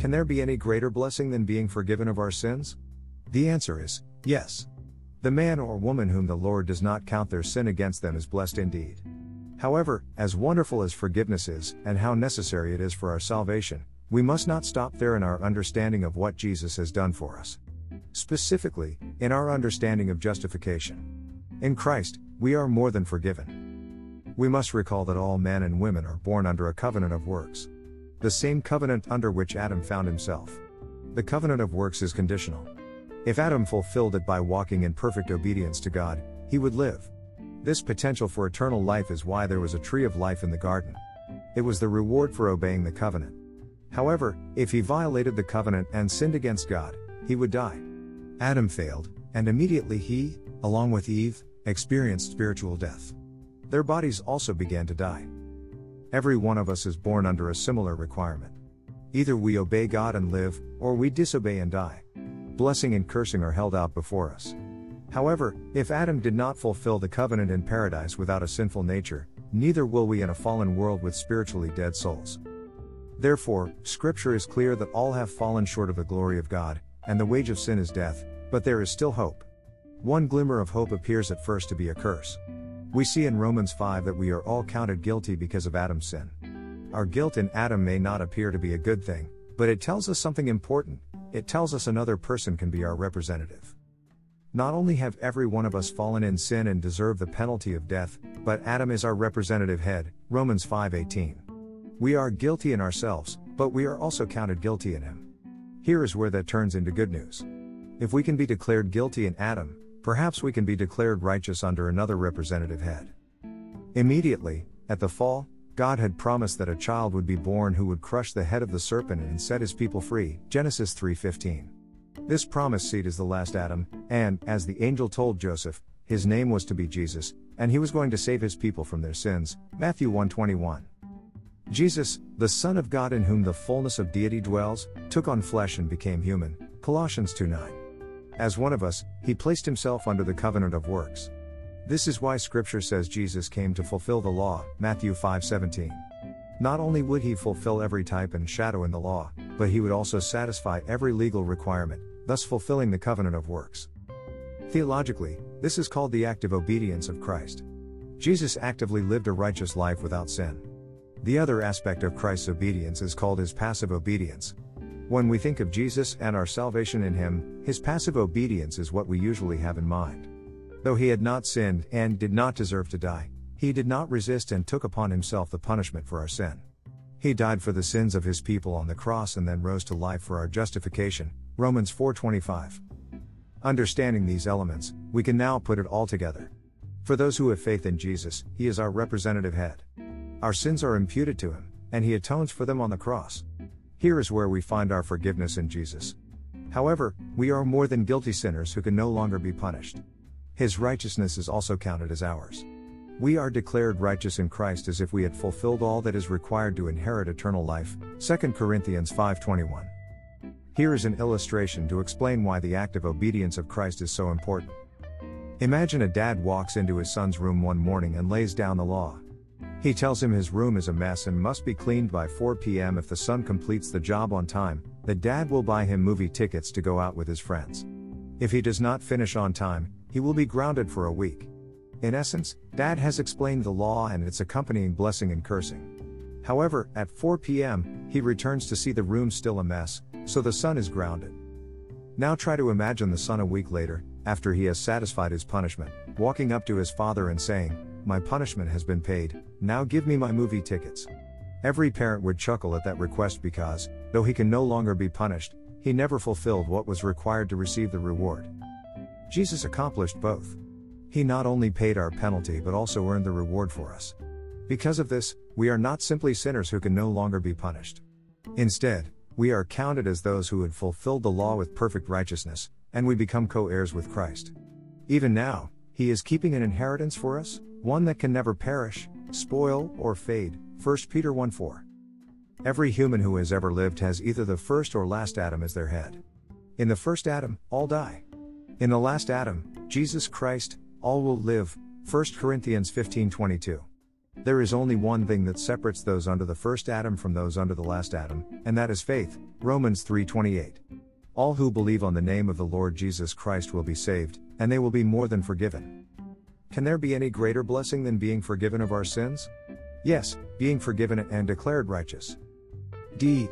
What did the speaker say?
Can there be any greater blessing than being forgiven of our sins? The answer is yes. The man or woman whom the Lord does not count their sin against them is blessed indeed. However, as wonderful as forgiveness is, and how necessary it is for our salvation, we must not stop there in our understanding of what Jesus has done for us. Specifically, in our understanding of justification. In Christ, we are more than forgiven. We must recall that all men and women are born under a covenant of works. The same covenant under which Adam found himself. The covenant of works is conditional. If Adam fulfilled it by walking in perfect obedience to God, he would live. This potential for eternal life is why there was a tree of life in the garden. It was the reward for obeying the covenant. However, if he violated the covenant and sinned against God, he would die. Adam failed, and immediately he, along with Eve, experienced spiritual death. Their bodies also began to die. Every one of us is born under a similar requirement. Either we obey God and live, or we disobey and die blessing and cursing are held out before us. However, if Adam did not fulfill the covenant in paradise without a sinful nature, neither will we in a fallen world with spiritually dead souls. Therefore, Scripture is clear that all have fallen short of the glory of God, and the wage of sin is death, but there is still hope. One glimmer of hope appears at first to be a curse. We see in Romans 5 that we are all counted guilty because of Adam's sin. Our guilt in Adam may not appear to be a good thing, but it tells us something important it tells us another person can be our representative. Not only have every one of us fallen in sin and deserve the penalty of death, but Adam is our representative head, Romans 5:18. We are guilty in ourselves, but we are also counted guilty in him. Here is where that turns into good news. If we can be declared guilty in Adam, perhaps we can be declared righteous under another representative head. Immediately, at the fall, God had promised that a child would be born who would crush the head of the serpent and set his people free. Genesis 3:15. This promised seed is the last Adam, and as the angel told Joseph, his name was to be Jesus, and he was going to save his people from their sins. Matthew 1:21. Jesus, the Son of God in whom the fullness of deity dwells, took on flesh and became human. Colossians 2:9. As one of us, he placed himself under the covenant of works. This is why scripture says Jesus came to fulfill the law, Matthew 5:17. Not only would he fulfill every type and shadow in the law, but he would also satisfy every legal requirement, thus fulfilling the covenant of works. Theologically, this is called the active obedience of Christ. Jesus actively lived a righteous life without sin. The other aspect of Christ's obedience is called his passive obedience. When we think of Jesus and our salvation in him, his passive obedience is what we usually have in mind. Though he had not sinned and did not deserve to die, he did not resist and took upon himself the punishment for our sin. He died for the sins of his people on the cross and then rose to life for our justification. Romans 4:25. Understanding these elements, we can now put it all together. For those who have faith in Jesus, he is our representative head. Our sins are imputed to him, and he atones for them on the cross. Here is where we find our forgiveness in Jesus. However, we are more than guilty sinners who can no longer be punished. His righteousness is also counted as ours. We are declared righteous in Christ as if we had fulfilled all that is required to inherit eternal life. 2 Corinthians 5:21. Here is an illustration to explain why the active obedience of Christ is so important. Imagine a dad walks into his son's room one morning and lays down the law. He tells him his room is a mess and must be cleaned by 4 p.m. If the son completes the job on time, the dad will buy him movie tickets to go out with his friends. If he does not finish on time, he will be grounded for a week. In essence, Dad has explained the law and its accompanying blessing and cursing. However, at 4 p.m., he returns to see the room still a mess, so the son is grounded. Now try to imagine the son a week later, after he has satisfied his punishment, walking up to his father and saying, My punishment has been paid, now give me my movie tickets. Every parent would chuckle at that request because, though he can no longer be punished, he never fulfilled what was required to receive the reward. Jesus accomplished both. He not only paid our penalty but also earned the reward for us. Because of this, we are not simply sinners who can no longer be punished. Instead, we are counted as those who had fulfilled the law with perfect righteousness, and we become co heirs with Christ. Even now, He is keeping an inheritance for us, one that can never perish, spoil, or fade. 1 Peter 1 4. Every human who has ever lived has either the first or last Adam as their head. In the first Adam, all die. In the last Adam, Jesus Christ, all will live. 1 Corinthians 15:22. There is only one thing that separates those under the first Adam from those under the last Adam, and that is faith. Romans 3:28. All who believe on the name of the Lord Jesus Christ will be saved, and they will be more than forgiven. Can there be any greater blessing than being forgiven of our sins? Yes, being forgiven and declared righteous. D.